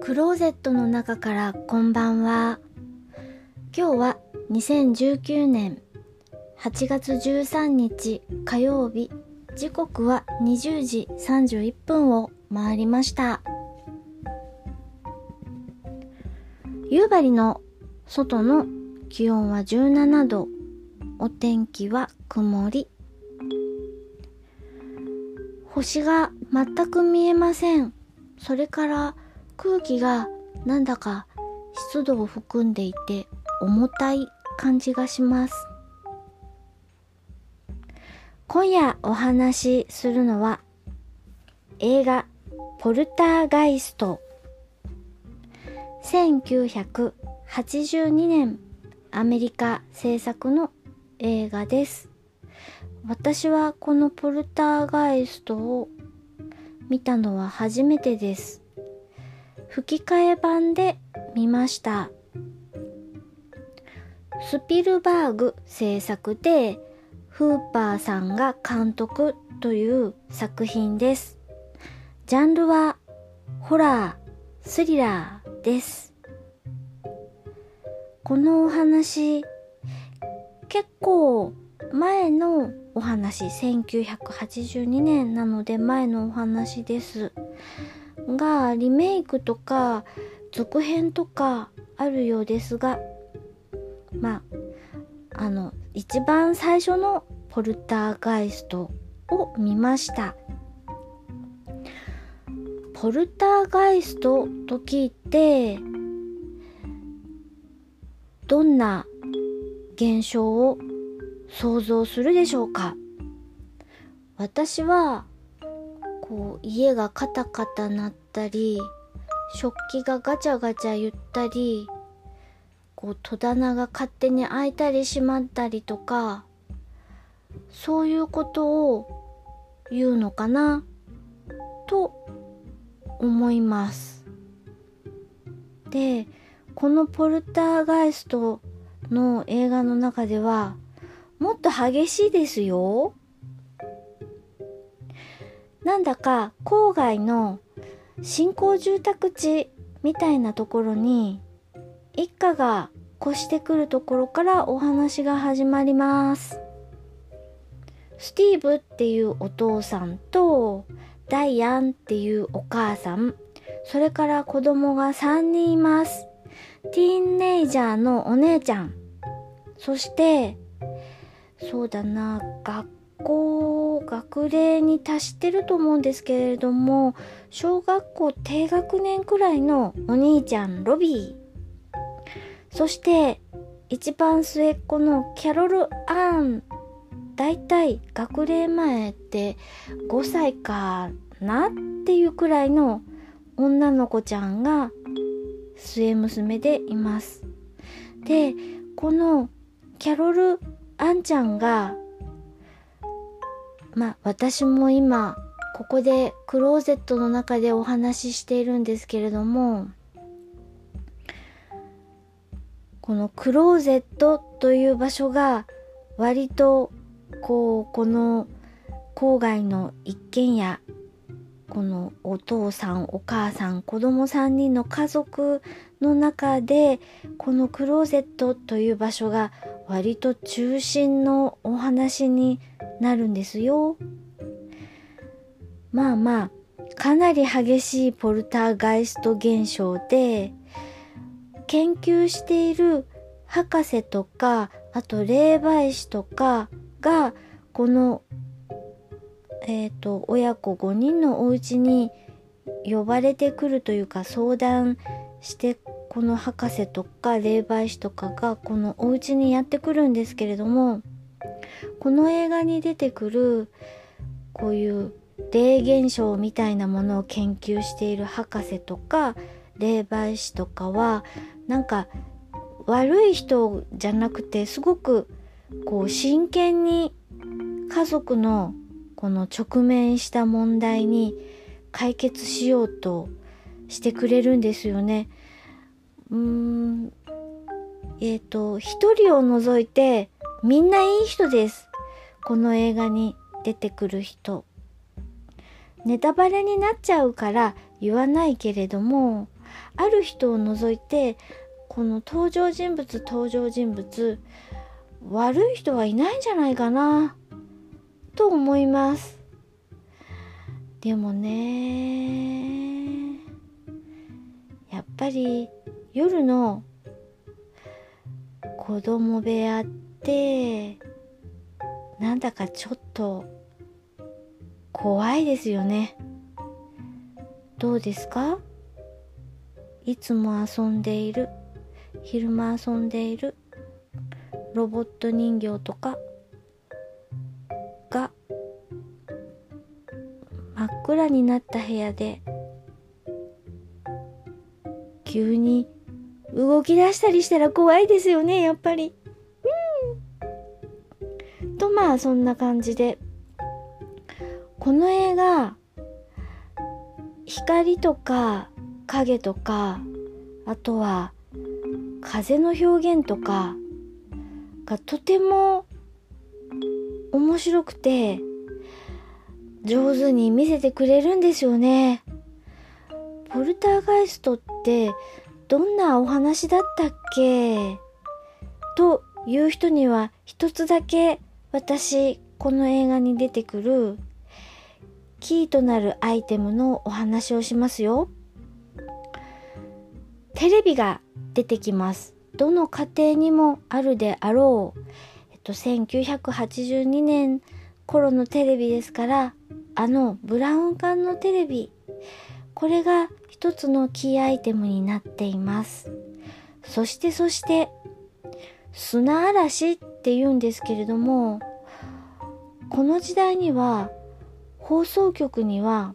クローゼットの中からこんばんは。今日は2019年8月13日火曜日。時刻は20時31分を回りました。夕張の外の気温は17度。お天気は曇り。星が全く見えません。それから空気がなんだか湿度を含んでいて重たい感じがします。今夜お話しするのは映画ポルターガイスト1982年アメリカ制作の映画です。私はこのポルターガイストを見たのは初めてです。吹き替え版で見ました。スピルバーグ制作でフーパーさんが監督という作品です。ジャンルはホラー、スリラーです。このお話結構前のお話1982年なので前のお話ですがリメイクとか続編とかあるようですがまああの一番最初のポルターガイストを見ました。ポルターガイストと聞いてどんな現象を想像するでしょうか？私はこう家がカタカタ鳴ったり食器がガチャガチャ言ったりこう戸棚が勝手に開いたり閉まったりとかそういうことを言うのかなと思いますでこのポルターガイストの映画の中ではもっと激しいですよ。なんだか郊外の新興住宅地みたいなところに一家が越してくるところからお話が始まります。スティーブっていうお父さんとダイアンっていうお母さん、それから子供が3人います。ティーンネイジャーのお姉ちゃん、そしてそうだな、学校、学齢に達してると思うんですけれども、小学校低学年くらいのお兄ちゃん、ロビー。そして、一番末っ子のキャロル・アン。だいたい学齢前って5歳かなっていうくらいの女の子ちゃんが末娘でいます。で、このキャロル・あんちゃんが、まあ私も今、ここでクローゼットの中でお話ししているんですけれども、このクローゼットという場所が割とこう、この郊外の一軒家、このお父さん、お母さん、子供3人の家族の中で、このクローゼットという場所が割と中心のお話になるんですよ。まあまあ、かなり激しいポルターガイスト現象で、研究している博士とか、あと霊媒師とかが、この、えっ、と、親子5人のお家に呼ばれてくるというか相談してこの博士とか霊媒師とかがこのお家にやってくるんですけれどもこの映画に出てくるこういう霊現象みたいなものを研究している博士とか霊媒師とかはなんか悪い人じゃなくてすごくこう真剣に家族のこの直面した問題に解決しようとしてくれるんですよね。うーんえっ、と一人を除いてみんないい人です。この映画に出てくる人。ネタバレになっちゃうから言わないけれどもある人を除いてこの登場人物登場人物悪い人はいないんじゃないかなと思います。でもねやっぱり夜の子供部屋ってなんだかちょっと怖いですよね。どうですか？いつも遊んでいる？昼間遊んでいる？ロボット人形とか？が真っ暗になった部屋で急に動き出したりしたら怖いですよねやっぱり。とまあそんな感じでこの映画光とか影とかあとは風の表現とかがとても面白くて上手に見せてくれるんですよね。ポルターガイストってどんなお話だったっけ？という人には一つだけ私この映画に出てくるキーとなるアイテムのお話をしますよ。テレビが出てきます。どの家庭にもあるであろう。えっと、1982年頃のテレビですから、あのブラウン管のテレビ。これが一つのキーアイテムになっています。そしてそして、砂嵐って言うんですけれども、この時代には放送局には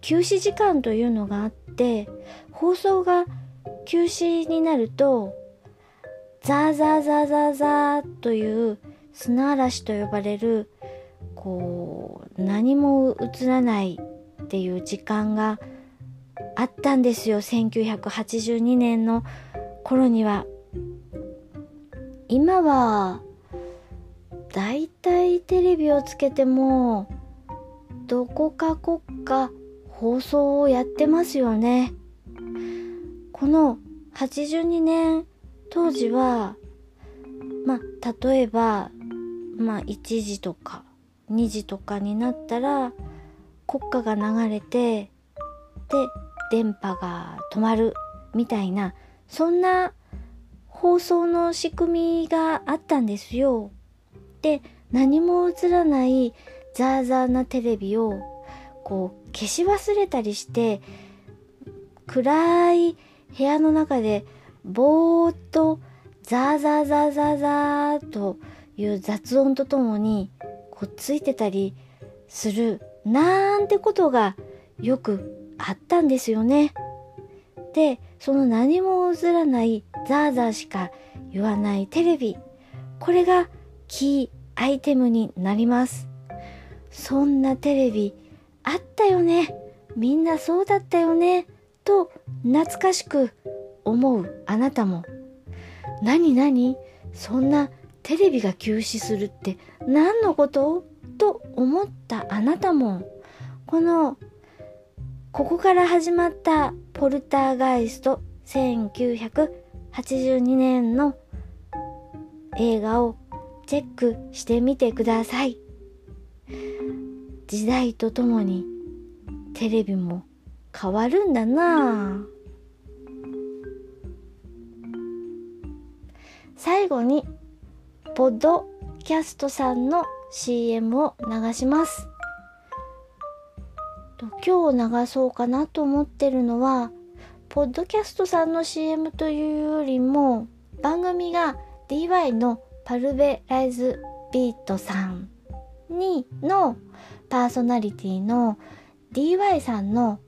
休止時間というのがあって放送が休止になるとザーザーザーザーザーという砂嵐と呼ばれるこう何も映らないっていう時間があったんですよ。1982年の頃には。今はだいいテレビをつけてもどこか国家放送をやってますよねこの82年当時はまあ例えばまあ1時とか2時とかになったら国歌が流れてで電波が止まるみたいなそんな放送の仕組みがあったんですよ。で何も映らないザーザーなテレビをこう消し忘れたりして暗い部屋の中でぼーっとザーザーザーザーザーという雑音とともにこうついてたりするなんてことがよくあったんですよね。で、その何も映らないザーザーしか言わないテレビ。これがキーアイテムになります。そんなテレビあったよね。みんなそうだったよね。と懐かしく思うあなたも何何？そんなテレビが休止するって何のこと？と思ったあなたもこのここから始まったポルターガイスト1982年の映画をチェックしてみてください。時代とともにテレビも変わるんだな。最後にポッドキャストさんの CM を流します。今日流そうかなと思ってるのはポッドキャストさんの CM というよりも番組が DY のパルベライズビートさんにのパーソナリティの DY さんの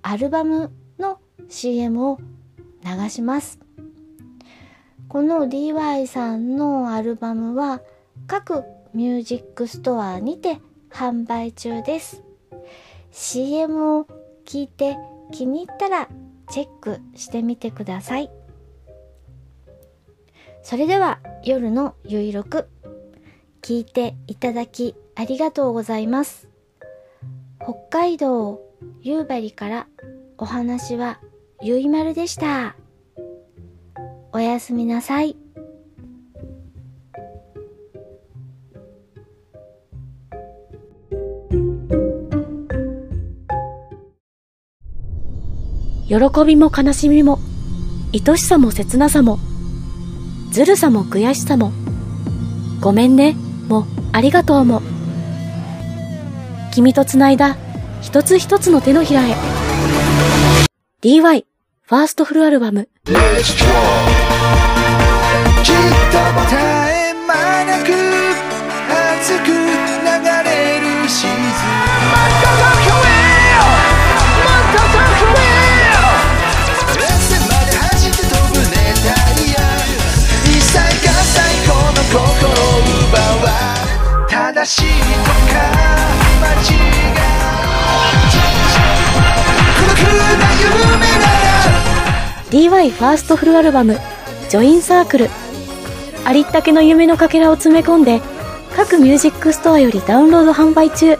アルバムの CM を流します。この DY さんのアルバムは各ミュージックストアにて販売中です。CM を聞いて気に入ったらチェックしてみてください。それでは夜のゆいろく聞いていただきありがとうございます。北海道夕張からお話はゆいまるでした。おやすみなさい。喜びも悲しみも、愛しさも切なさも、ずるさも悔しさも、ごめんね、もありがとうも。君とつないだ一つ一つの手のひらへ。DY ファーストフルアルバム。正しいとか間違い DY ファーストフルアルバム「ジョインサークル」ありったけの夢のかけらを詰め込んで各ミュージックストアよりダウンロード販売中。